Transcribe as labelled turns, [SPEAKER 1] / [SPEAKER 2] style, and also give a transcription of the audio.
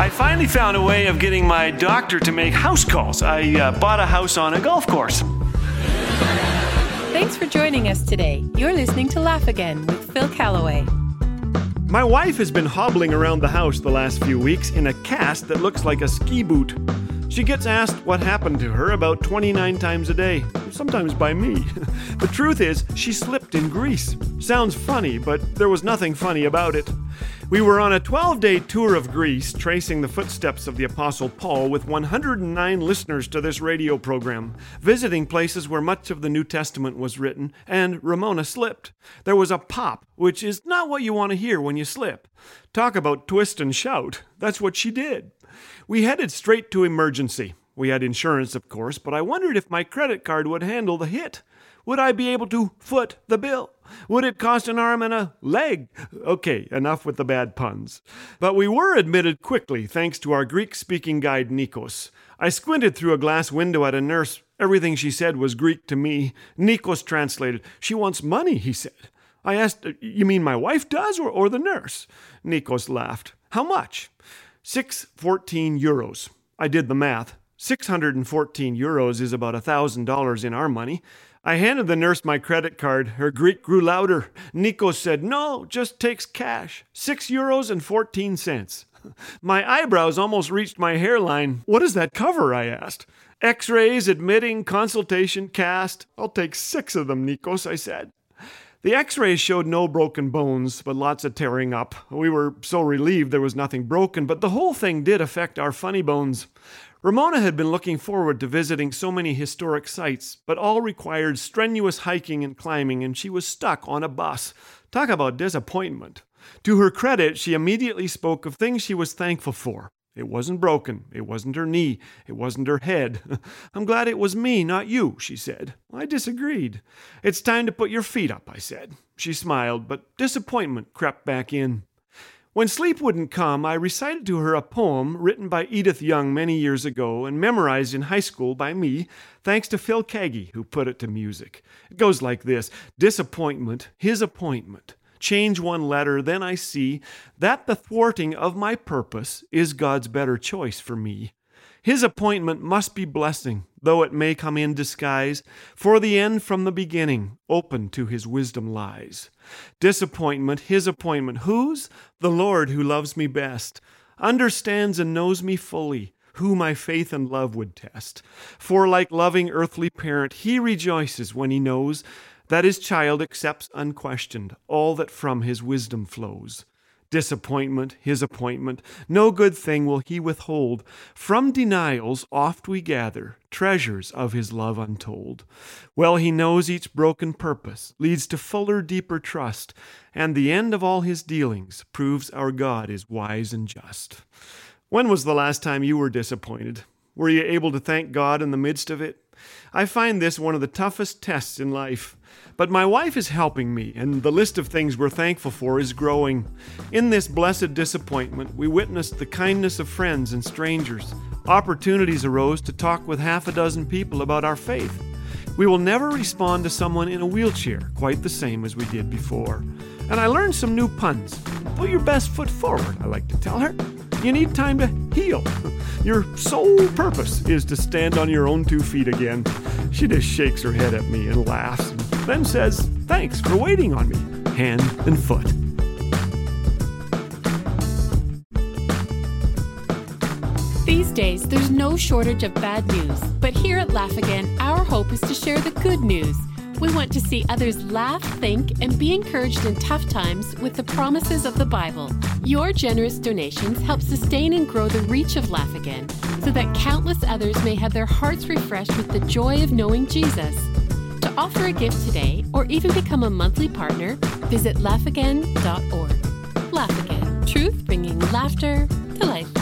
[SPEAKER 1] I finally found a way of getting my doctor to make house calls. I uh, bought a house on a golf course.
[SPEAKER 2] Thanks for joining us today. You're listening to Laugh Again with Phil Callaway.
[SPEAKER 3] My wife has been hobbling around the house the last few weeks in a cast that looks like a ski boot. She gets asked what happened to her about 29 times a day, sometimes by me. the truth is, she slipped in grease. Sounds funny, but there was nothing funny about it. We were on a 12 day tour of Greece, tracing the footsteps of the Apostle Paul with 109 listeners to this radio program, visiting places where much of the New Testament was written, and Ramona slipped. There was a pop, which is not what you want to hear when you slip. Talk about twist and shout. That's what she did. We headed straight to emergency. We had insurance, of course, but I wondered if my credit card would handle the hit. Would I be able to foot the bill? Would it cost an arm and a leg? Okay, enough with the bad puns. But we were admitted quickly thanks to our Greek speaking guide Nikos. I squinted through a glass window at a nurse. Everything she said was Greek to me. Nikos translated. She wants money, he said. I asked, You mean my wife does or, or the nurse? Nikos laughed. How much? Six fourteen euros. I did the math. 614 euros is about a $1,000 in our money. I handed the nurse my credit card. Her Greek grew louder. Nico said, No, just takes cash. Six euros and 14 cents. My eyebrows almost reached my hairline. What does that cover? I asked. X rays, admitting, consultation, cast. I'll take six of them, Nikos, I said. The x rays showed no broken bones, but lots of tearing up. We were so relieved there was nothing broken, but the whole thing did affect our funny bones. Ramona had been looking forward to visiting so many historic sites, but all required strenuous hiking and climbing, and she was stuck on a bus. Talk about disappointment. To her credit, she immediately spoke of things she was thankful for. It wasn't broken. It wasn't her knee. It wasn't her head. I'm glad it was me, not you, she said. I disagreed. It's time to put your feet up, I said. She smiled, but disappointment crept back in. When sleep wouldn't come, I recited to her a poem written by Edith Young many years ago and memorized in high school by me, thanks to Phil Keaggy, who put it to music. It goes like this Disappointment, his appointment. Change one letter, then I see that the thwarting of my purpose is God's better choice for me. His appointment must be blessing, though it may come in disguise, for the end from the beginning open to his wisdom lies. Disappointment, his appointment, whose? The Lord who loves me best, understands and knows me fully, who my faith and love would test. For like loving earthly parent, he rejoices when he knows that his child accepts unquestioned all that from his wisdom flows disappointment, his appointment. No good thing will he withhold. From denials oft we gather treasures of his love untold. Well, he knows each broken purpose leads to fuller, deeper trust, and the end of all his dealings proves our God is wise and just. When was the last time you were disappointed? Were you able to thank God in the midst of it? I find this one of the toughest tests in life. But my wife is helping me, and the list of things we're thankful for is growing. In this blessed disappointment, we witnessed the kindness of friends and strangers. Opportunities arose to talk with half a dozen people about our faith. We will never respond to someone in a wheelchair quite the same as we did before. And I learned some new puns. Put your best foot forward, I like to tell her. You need time to heal. Your sole purpose is to stand on your own two feet again. She just shakes her head at me and laughs, then says, Thanks for waiting on me, hand and foot.
[SPEAKER 2] These days, there's no shortage of bad news, but here at Laugh Again, our hope is to share the good news. We want to see others laugh, think, and be encouraged in tough times with the promises of the Bible. Your generous donations help sustain and grow the reach of Laugh Again so that countless others may have their hearts refreshed with the joy of knowing Jesus. To offer a gift today or even become a monthly partner, visit laughagain.org. Laugh Again, truth bringing laughter to life.